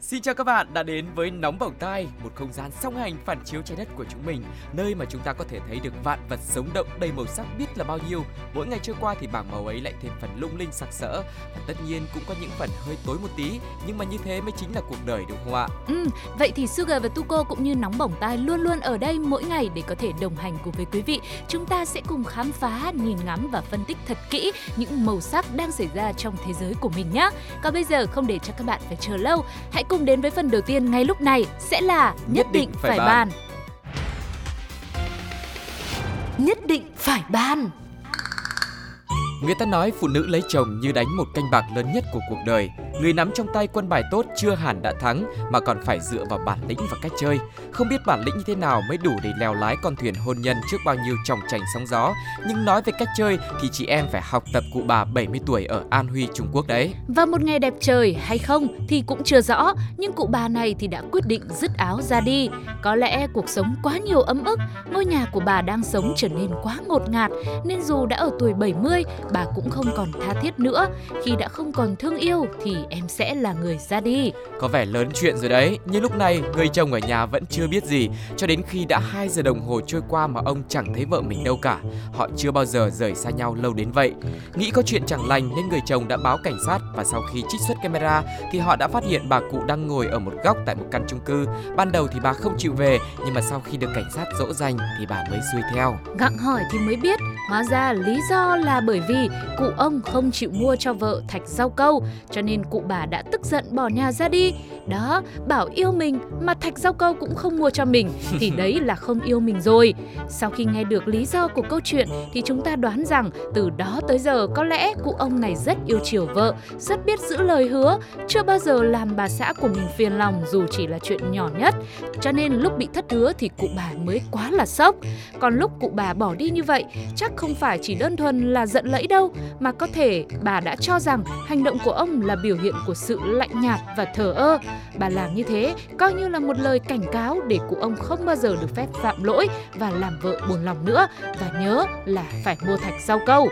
Xin chào các bạn đã đến với Nóng Bỏng Tai, một không gian song hành phản chiếu trái đất của chúng mình, nơi mà chúng ta có thể thấy được vạn vật sống động đầy màu sắc biết là bao nhiêu. Mỗi ngày trôi qua thì bảng màu ấy lại thêm phần lung linh sặc sỡ và tất nhiên cũng có những phần hơi tối một tí, nhưng mà như thế mới chính là cuộc đời đúng không ạ? Ừ, vậy thì Sugar và Tuko cũng như Nóng Bỏng Tai luôn luôn ở đây mỗi ngày để có thể đồng hành cùng với quý vị. Chúng ta sẽ cùng khám phá, nhìn ngắm và phân tích thật kỹ những màu sắc đang xảy ra trong thế giới của mình nhé. Còn bây giờ không để cho các bạn phải chờ lâu, hãy cùng đến với phần đầu tiên ngay lúc này sẽ là Nhất, định, phải bàn. Nhất định phải bàn. Người ta nói phụ nữ lấy chồng như đánh một canh bạc lớn nhất của cuộc đời. Người nắm trong tay quân bài tốt chưa hẳn đã thắng mà còn phải dựa vào bản lĩnh và cách chơi. Không biết bản lĩnh như thế nào mới đủ để lèo lái con thuyền hôn nhân trước bao nhiêu tròng trành sóng gió. Nhưng nói về cách chơi thì chị em phải học tập cụ bà 70 tuổi ở An Huy, Trung Quốc đấy. Và một ngày đẹp trời hay không thì cũng chưa rõ, nhưng cụ bà này thì đã quyết định dứt áo ra đi. Có lẽ cuộc sống quá nhiều ấm ức, ngôi nhà của bà đang sống trở nên quá ngột ngạt, nên dù đã ở tuổi 70, bà cũng không còn tha thiết nữa. Khi đã không còn thương yêu thì em sẽ là người ra đi. Có vẻ lớn chuyện rồi đấy, nhưng lúc này người chồng ở nhà vẫn chưa biết gì cho đến khi đã 2 giờ đồng hồ trôi qua mà ông chẳng thấy vợ mình đâu cả. Họ chưa bao giờ rời xa nhau lâu đến vậy. Nghĩ có chuyện chẳng lành nên người chồng đã báo cảnh sát và sau khi trích xuất camera thì họ đã phát hiện bà cụ đang ngồi ở một góc tại một căn chung cư. Ban đầu thì bà không chịu về nhưng mà sau khi được cảnh sát dỗ dành thì bà mới xuôi theo. Gặng hỏi thì mới biết, hóa ra lý do là bởi vì cụ ông không chịu mua cho vợ thạch rau câu, cho nên cụ cụ bà đã tức giận bỏ nhà ra đi. Đó, bảo yêu mình mà thạch rau câu cũng không mua cho mình thì đấy là không yêu mình rồi. Sau khi nghe được lý do của câu chuyện thì chúng ta đoán rằng từ đó tới giờ có lẽ cụ ông này rất yêu chiều vợ, rất biết giữ lời hứa, chưa bao giờ làm bà xã của mình phiền lòng dù chỉ là chuyện nhỏ nhất. Cho nên lúc bị thất hứa thì cụ bà mới quá là sốc. Còn lúc cụ bà bỏ đi như vậy, chắc không phải chỉ đơn thuần là giận lẫy đâu, mà có thể bà đã cho rằng hành động của ông là biểu hiện của sự lạnh nhạt và thờ ơ. Bà làm như thế coi như là một lời cảnh cáo để cụ ông không bao giờ được phép phạm lỗi và làm vợ buồn lòng nữa. Và nhớ là phải mua thạch rau câu.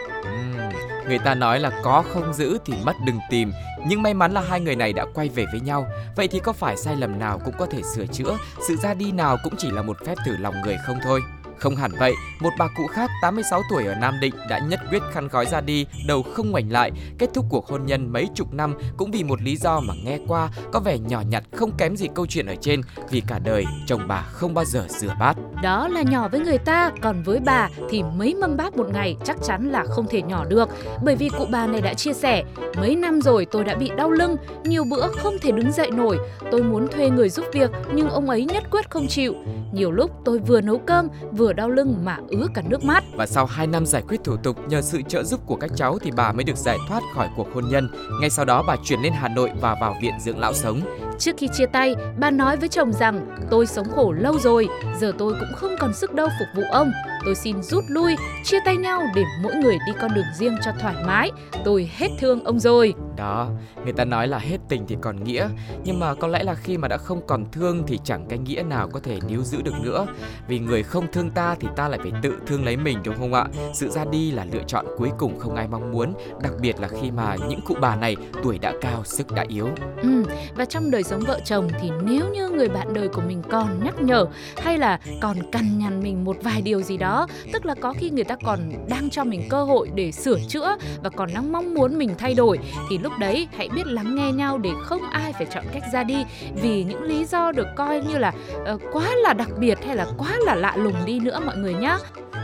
Người ta nói là có không giữ thì mất đừng tìm, Nhưng may mắn là hai người này đã quay về với nhau. Vậy thì có phải sai lầm nào cũng có thể sửa chữa? Sự ra đi nào cũng chỉ là một phép thử lòng người không thôi không hẳn vậy, một bà cụ khác 86 tuổi ở Nam Định đã nhất quyết khăn gói ra đi, đầu không ngoảnh lại, kết thúc cuộc hôn nhân mấy chục năm cũng vì một lý do mà nghe qua có vẻ nhỏ nhặt không kém gì câu chuyện ở trên, vì cả đời chồng bà không bao giờ rửa bát. Đó là nhỏ với người ta, còn với bà thì mấy mâm bát một ngày chắc chắn là không thể nhỏ được. Bởi vì cụ bà này đã chia sẻ, mấy năm rồi tôi đã bị đau lưng, nhiều bữa không thể đứng dậy nổi. Tôi muốn thuê người giúp việc nhưng ông ấy nhất quyết không chịu. Nhiều lúc tôi vừa nấu cơm vừa đau lưng mà ứa cả nước mắt. Và sau 2 năm giải quyết thủ tục nhờ sự trợ giúp của các cháu thì bà mới được giải thoát khỏi cuộc hôn nhân. Ngay sau đó bà chuyển lên Hà Nội và vào viện dưỡng lão sống. Trước khi chia tay, bà nói với chồng rằng tôi sống khổ lâu rồi, giờ tôi cũng không còn sức đâu phục vụ ông. Tôi xin rút lui, chia tay nhau để mỗi người đi con đường riêng cho thoải mái. Tôi hết thương ông rồi. Đó, người ta nói là hết tình thì còn nghĩa. Nhưng mà có lẽ là khi mà đã không còn thương thì chẳng cái nghĩa nào có thể níu giữ được nữa. Vì người không thương ta thì ta lại phải tự thương lấy mình đúng không ạ? Sự ra đi là lựa chọn cuối cùng không ai mong muốn Đặc biệt là khi mà những cụ bà này tuổi đã cao, sức đã yếu. Ừ, và trong đời sống vợ chồng thì nếu như người bạn đời của mình còn nhắc nhở hay là còn cằn nhằn mình một vài điều gì đó, tức là có khi người ta còn đang cho mình cơ hội để sửa chữa và còn đang mong muốn mình thay đổi thì lúc đấy hãy biết lắng nghe nhau để không ai phải chọn cách ra đi vì những lý do được coi như là uh, quá là đặc biệt hay là quá là lạ lùng đi nữa mọi người nhé.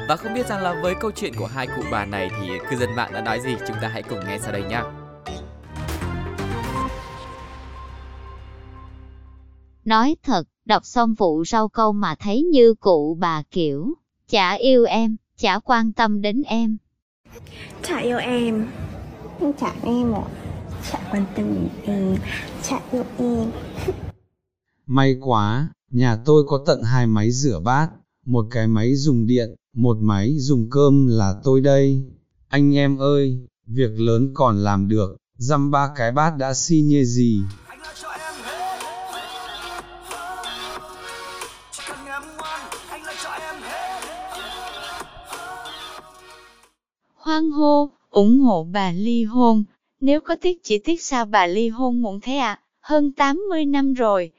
Và không biết rằng là với câu chuyện của hai cụ bà này thì cư dân mạng đã nói gì chúng ta hãy cùng nghe sau đây nhé. Nói thật, đọc xong vụ rau câu mà thấy như cụ bà kiểu, chả yêu em, chả quan tâm đến em. Chả yêu em Chả em ạ Chả quan tâm đến em Chả yêu em May quá, nhà tôi có tận hai máy rửa bát, một cái máy dùng điện, một máy dùng cơm là tôi đây. Anh em ơi, việc lớn còn làm được, dăm ba cái bát đã si nhê gì. Hoan hô, ủng hộ bà ly hôn. Nếu có tiếc chỉ tiếc sao bà ly hôn muộn thế ạ, à? hơn 80 năm rồi.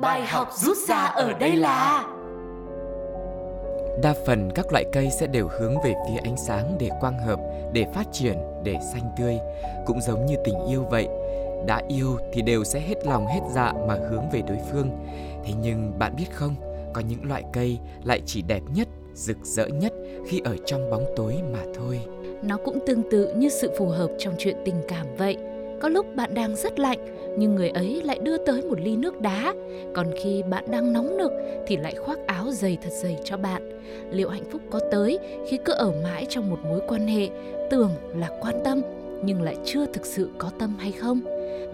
Bài học rút ra ở đây là Đa phần các loại cây sẽ đều hướng về phía ánh sáng để quang hợp, để phát triển, để xanh tươi. Cũng giống như tình yêu vậy, đã yêu thì đều sẽ hết lòng hết dạ mà hướng về đối phương. Thế nhưng bạn biết không, có những loại cây lại chỉ đẹp nhất, rực rỡ nhất khi ở trong bóng tối mà thôi. Nó cũng tương tự như sự phù hợp trong chuyện tình cảm vậy. Có lúc bạn đang rất lạnh, nhưng người ấy lại đưa tới một ly nước đá. Còn khi bạn đang nóng nực thì lại khoác áo dày thật dày cho bạn. Liệu hạnh phúc có tới khi cứ ở mãi trong một mối quan hệ, tưởng là quan tâm nhưng lại chưa thực sự có tâm hay không?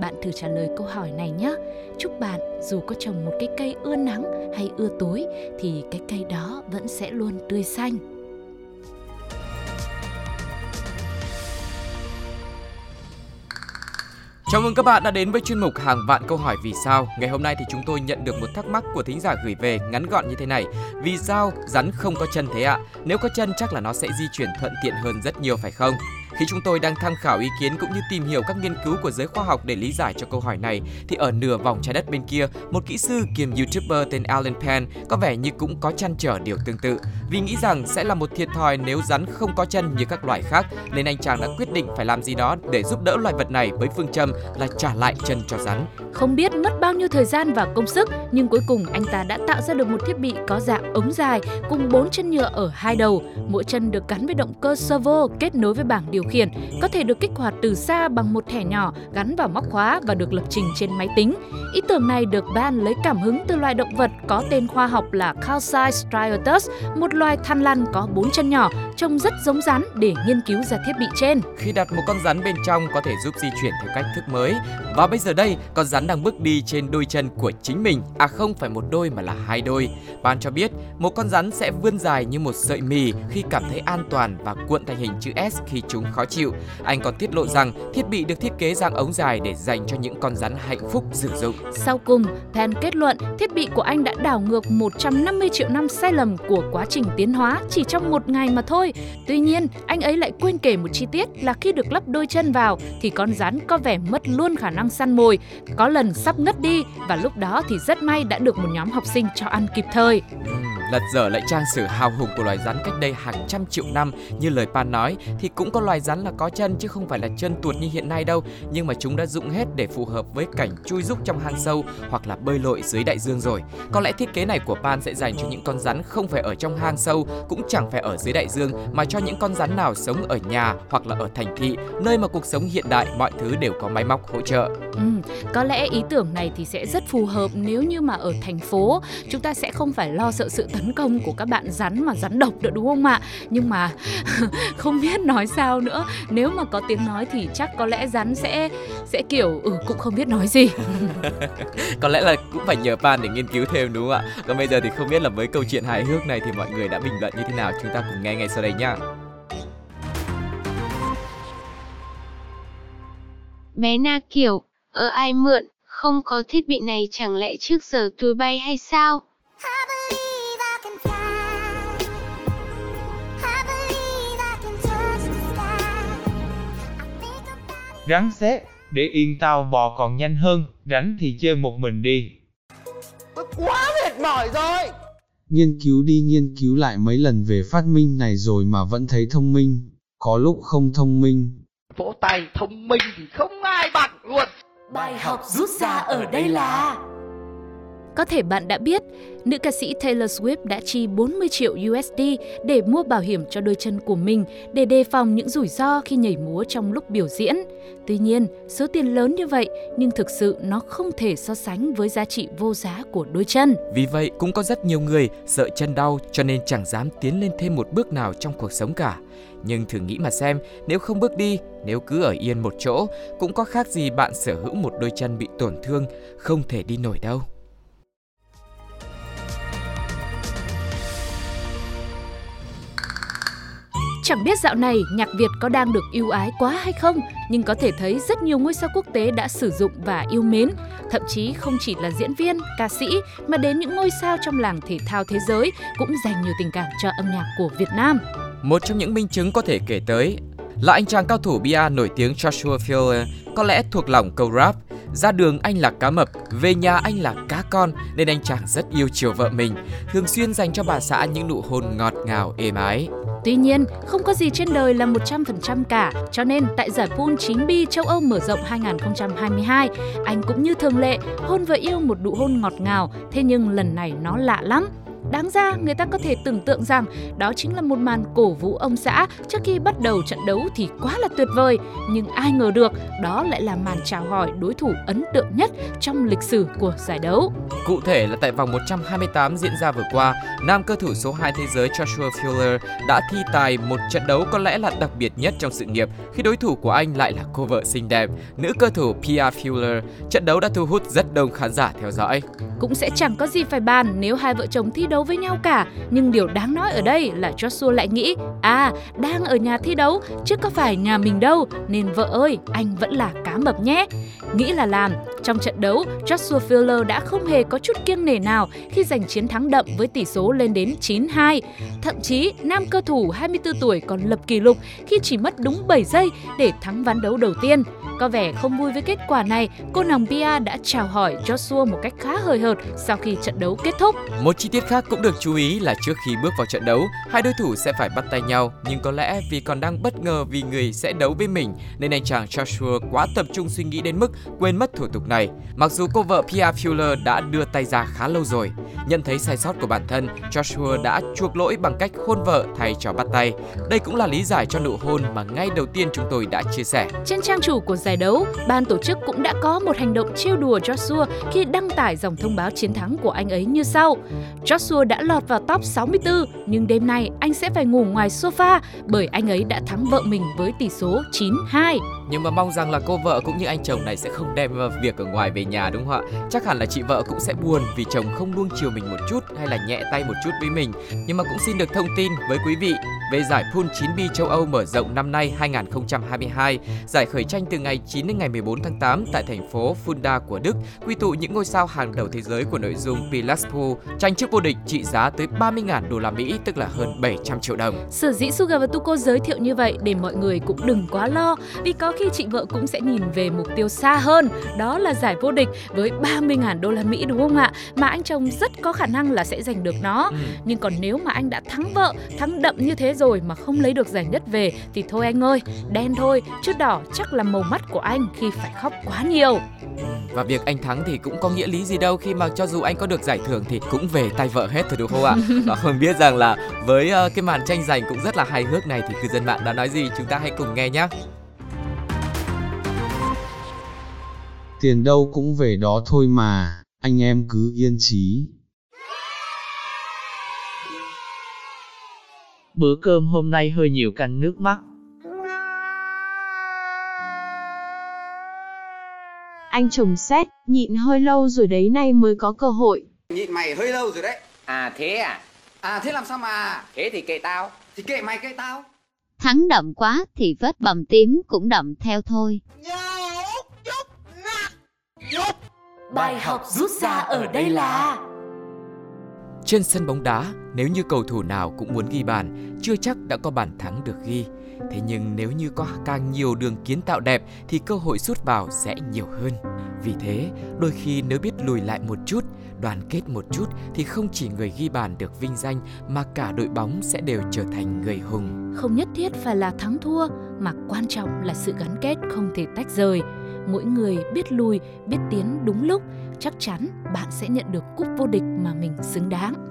Bạn thử trả lời câu hỏi này nhé. Chúc bạn, dù có trồng một cái cây ưa nắng hay ưa tối, thì cái cây đó vẫn sẽ luôn tươi xanh. Chào mừng các bạn đã đến với chuyên mục hàng vạn câu hỏi vì sao. Ngày hôm nay thì chúng tôi nhận được một thắc mắc của thính giả gửi về ngắn gọn như thế này. Vì sao rắn không có chân thế ạ? Nếu có chân chắc là nó sẽ di chuyển thuận tiện hơn rất nhiều, phải không? Khi chúng tôi đang tham khảo ý kiến cũng như tìm hiểu các nghiên cứu của giới khoa học để lý giải cho câu hỏi này, thì ở nửa vòng trái đất bên kia, một kỹ sư kiêm YouTuber tên Alan Penn có vẻ như cũng có chăn trở điều tương tự. Vì nghĩ rằng sẽ là một thiệt thòi nếu rắn không có chân như các loài khác, nên anh chàng đã quyết định phải làm gì đó để giúp đỡ loài vật này với phương châm là trả lại chân cho rắn. Không biết mất bao nhiêu thời gian và công sức, nhưng cuối cùng anh ta đã tạo ra được một thiết bị có dạng ống dài cùng bốn chân nhựa ở hai đầu. Mỗi chân được gắn với động cơ servo kết nối với bảng điều khiển, có thể được kích hoạt từ xa bằng một thẻ nhỏ gắn vào móc khóa và được lập trình trên máy tính. Ý tưởng này được ban lấy cảm hứng từ loài động vật có tên khoa học là Calcite striatus, một loài than lăn có bốn chân nhỏ, trông rất giống rắn để nghiên cứu ra thiết bị trên. Khi đặt một con rắn bên trong có thể giúp di chuyển theo cách thức mới. Và bây giờ đây, con rắn đang bước đi trên đôi chân của chính mình. À không phải một đôi mà là hai đôi. Ban cho biết, một con rắn sẽ vươn dài như một sợi mì khi cảm thấy an toàn và cuộn thành hình chữ S khi chúng khó chịu. Anh còn tiết lộ rằng thiết bị được thiết kế dạng ống dài để dành cho những con rắn hạnh phúc sử dụng. Sau cùng, Penn kết luận thiết bị của anh đã đảo ngược 150 triệu năm sai lầm của quá trình tiến hóa chỉ trong một ngày mà thôi. Tuy nhiên, anh ấy lại quên kể một chi tiết là khi được lắp đôi chân vào thì con rắn có vẻ mất luôn khả năng săn mồi, có lần sắp ngất đi và lúc đó thì rất may đã được một nhóm học sinh cho ăn kịp thời. Lật dở lại trang sử hào hùng của loài rắn cách đây hàng trăm triệu năm. Như lời Pan nói thì cũng có loài rắn là có chân chứ không phải là chân tuột như hiện nay đâu. Nhưng mà chúng đã dụng hết để phù hợp với cảnh chui rúc trong hang sâu hoặc là bơi lội dưới đại dương rồi. Có lẽ thiết kế này của Pan sẽ dành cho những con rắn không phải ở trong hang sâu cũng chẳng phải ở dưới đại dương mà cho những con rắn nào sống ở nhà hoặc là ở thành thị nơi mà cuộc sống hiện đại mọi thứ đều có máy móc hỗ trợ. Ừ, có lẽ ý tưởng này thì sẽ rất phù hợp nếu như mà ở thành phố. Chúng ta sẽ không phải lo sợ sự tấn công của các bạn rắn mà rắn độc nữa đúng không ạ? Nhưng mà không biết nói sao nữa. Nếu mà có tiếng nói thì chắc có lẽ rắn sẽ sẽ kiểu ừ cũng không biết nói gì. Có lẽ là cũng phải nhờ Pan để nghiên cứu thêm đúng không ạ? Còn bây giờ thì không biết là với câu chuyện hài hước này thì mọi người đã bình luận như thế nào? Chúng ta cùng nghe ngay sau đây nhá. Bé Na kiểu, ở ai mượn, không có thiết bị này chẳng lẽ trước giờ tôi bay hay sao? Rắn xé, để yên tao bò còn nhanh hơn, rảnh thì chơi một mình đi. Tôi quá mệt mỏi rồi. Nghiên cứu đi nghiên cứu lại mấy lần về phát minh này rồi mà vẫn thấy thông minh, có lúc không thông minh. Vỗ tay thông minh thì không ai bằng luôn. Bài học rút ra ở đây là có thể bạn đã biết, nữ ca sĩ Taylor Swift đã chi 40 triệu USD để mua bảo hiểm cho đôi chân của mình để đề phòng những rủi ro khi nhảy múa trong lúc biểu diễn. Tuy nhiên, số tiền lớn như vậy nhưng thực sự nó không thể so sánh với giá trị vô giá của đôi chân. Vì vậy, cũng có rất nhiều người sợ chân đau cho nên chẳng dám tiến lên thêm một bước nào trong cuộc sống cả. Nhưng thử nghĩ mà xem, nếu không bước đi, nếu cứ ở yên một chỗ, cũng có khác gì bạn sở hữu một đôi chân bị tổn thương, không thể đi nổi đâu. Chẳng biết dạo này nhạc Việt có đang được ưu ái quá hay không, nhưng có thể thấy rất nhiều ngôi sao quốc tế đã sử dụng và yêu mến. Thậm chí không chỉ là diễn viên, ca sĩ mà đến những ngôi sao trong làng thể thao thế giới cũng dành nhiều tình cảm cho âm nhạc của Việt Nam. Một trong những minh chứng có thể kể tới là anh chàng cao thủ bia nổi tiếng Joshua Fielder có lẽ thuộc lòng câu rap ra đường anh là cá mập, về nhà anh là cá con nên anh chàng rất yêu chiều vợ mình, thường xuyên dành cho bà xã những nụ hôn ngọt ngào êm ái. Tuy nhiên, không có gì trên đời là 100% cả, cho nên tại giải pool chính bi châu Âu mở rộng 2022, anh cũng như thường lệ hôn vợ yêu một nụ hôn ngọt ngào, thế nhưng lần này nó lạ lắm. Đáng ra người ta có thể tưởng tượng rằng đó chính là một màn cổ vũ ông xã trước khi bắt đầu trận đấu thì quá là tuyệt vời. Nhưng ai ngờ được đó lại là màn chào hỏi đối thủ ấn tượng nhất trong lịch sử của giải đấu. Cụ thể là tại vòng 128 diễn ra vừa qua, nam cơ thủ số 2 thế giới Joshua Fuller đã thi tài một trận đấu có lẽ là đặc biệt nhất trong sự nghiệp khi đối thủ của anh lại là cô vợ xinh đẹp, nữ cơ thủ Pia Fuller. Trận đấu đã thu hút rất đông khán giả theo dõi. Cũng sẽ chẳng có gì phải bàn nếu hai vợ chồng thi đấu với nhau cả. Nhưng điều đáng nói ở đây là Joshua lại nghĩ, à, đang ở nhà thi đấu, chứ có phải nhà mình đâu, nên vợ ơi, anh vẫn là cá mập nhé. Nghĩ là làm, trong trận đấu, Joshua Filler đã không hề có chút kiêng nể nào khi giành chiến thắng đậm với tỷ số lên đến 9-2. Thậm chí, nam cơ thủ 24 tuổi còn lập kỷ lục khi chỉ mất đúng 7 giây để thắng ván đấu đầu tiên. Có vẻ không vui với kết quả này, cô nàng Pia đã chào hỏi Joshua một cách khá hời hợt sau khi trận đấu kết thúc. Một chi tiết khác cũng được chú ý là trước khi bước vào trận đấu, hai đối thủ sẽ phải bắt tay nhau, nhưng có lẽ vì còn đang bất ngờ vì người sẽ đấu với mình nên anh chàng Joshua quá tập trung suy nghĩ đến mức quên mất thủ tục này. Mặc dù cô vợ Pia Fuller đã đưa tay ra khá lâu rồi, nhận thấy sai sót của bản thân, Joshua đã chuộc lỗi bằng cách hôn vợ thay cho bắt tay. Đây cũng là lý giải cho nụ hôn mà ngay đầu tiên chúng tôi đã chia sẻ. Trên trang chủ của giải đấu, ban tổ chức cũng đã có một hành động trêu đùa Joshua khi đăng tải dòng thông báo chiến thắng của anh ấy như sau. Joshua đã lọt vào top 64, nhưng đêm nay anh sẽ phải ngủ ngoài sofa bởi anh ấy đã thắng vợ mình với tỷ số 9-2. Nhưng mà mong rằng là cô vợ cũng như anh chồng này sẽ không đem việc ở ngoài về nhà đúng không ạ? Chắc hẳn là chị vợ cũng sẽ buồn vì chồng không nuông chiều mình một chút hay là nhẹ tay một chút với mình. Nhưng mà cũng xin được thông tin với quý vị về giải Pool 9B châu Âu mở rộng năm nay 2022. Giải khởi tranh từ ngày 9 đến ngày 14 tháng 8 tại thành phố Fulda của Đức, quy tụ những ngôi sao hàng đầu thế giới của nội dung Pilates Pool, tranh chức vô địch trị giá tới 30.000 đô la Mỹ, tức là hơn 700 triệu đồng. Sở dĩ Suga và Tuko giới thiệu như vậy để mọi người cũng đừng quá lo, vì có khi chị vợ cũng sẽ nhìn về mục tiêu xa hơn, đó là giải vô địch với 30.000 đô la Mỹ đúng không ạ? Mà anh chồng rất có khả năng là sẽ giành được nó. Ừ. Nhưng còn nếu mà anh đã thắng vợ, thắng đậm như thế rồi mà không lấy được giải nhất về thì thôi anh ơi, đen thôi, chứ đỏ chắc là màu mắt của anh khi phải khóc quá nhiều. Và việc anh thắng thì cũng có nghĩa lý gì đâu khi mà cho dù anh có được giải thưởng thì cũng về tay vợ hết thôi đúng không ạ? Và không biết rằng là với uh, cái màn tranh giành cũng rất là hài hước này thì cư dân mạng đã nói gì chúng ta hãy cùng nghe nhé. Tiền đâu cũng về đó thôi mà, anh em cứ yên trí. Bữa cơm hôm nay hơi nhiều canh nước mắt. Anh chồng xét, nhịn hơi lâu rồi đấy nay mới có cơ hội. Nhịn mày hơi lâu rồi đấy. À thế à? À thế làm sao mà? Thế thì kệ tao. Thì kệ mày kệ tao. Thắng đậm quá thì vết bầm tím cũng đậm theo thôi. Bài học rút ra ở đây là trên sân bóng đá, nếu như cầu thủ nào cũng muốn ghi bàn, chưa chắc đã có bàn thắng được ghi. Thế nhưng nếu như có càng nhiều đường kiến tạo đẹp thì cơ hội rút vào sẽ nhiều hơn. Vì thế, đôi khi nếu biết lùi lại một chút, đoàn kết một chút thì không chỉ người ghi bàn được vinh danh mà cả đội bóng sẽ đều trở thành người hùng. Không nhất thiết phải là thắng thua, mà quan trọng là sự gắn kết không thể tách rời. Mỗi người biết lùi, biết tiến đúng lúc, chắc chắn bạn sẽ nhận được cúp vô địch mà mình xứng đáng.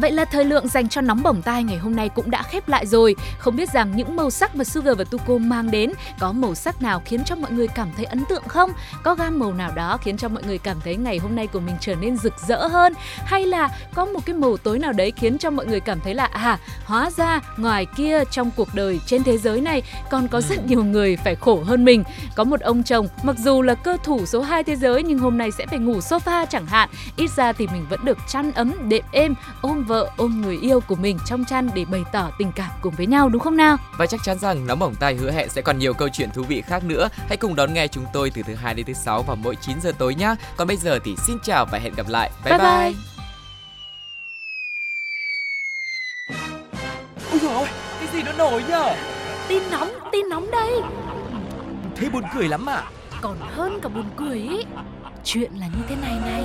Vậy là thời lượng dành cho nóng bỏng tai ngày hôm nay cũng đã khép lại rồi. Không biết rằng những màu sắc mà Sugar và Tuko mang đến có màu sắc nào khiến cho mọi người cảm thấy ấn tượng không? Có gam màu nào đó khiến cho mọi người cảm thấy ngày hôm nay của mình trở nên rực rỡ hơn? Hay là có một cái màu tối nào đấy khiến cho mọi người cảm thấy là à, hóa ra ngoài kia trong cuộc đời trên thế giới này còn có rất nhiều người phải khổ hơn mình. Có một ông chồng mặc dù là cơ thủ số 2 thế giới nhưng hôm nay sẽ phải ngủ sofa chẳng hạn. Ít ra thì mình vẫn được chăn ấm, đệm êm, ôm vợ, ôm người yêu của mình trong chăn để bày tỏ tình cảm cùng với nhau đúng không nào? Và chắc chắn rằng nóng bỏng tai hứa hẹn sẽ còn nhiều câu chuyện thú vị khác nữa. Hãy cùng đón nghe chúng tôi từ thứ hai đến thứ sáu vào mỗi 9 giờ tối nhé. Còn bây giờ thì xin chào và hẹn gặp lại. Bye bye. Bye bye. bye. Ôi dồi ôi, cái gì nó nổi nhở? Tin nóng, tin nóng đây. Thế buồn cười lắm à? Còn hơn cả buồn cười ý. Chuyện là như thế này này.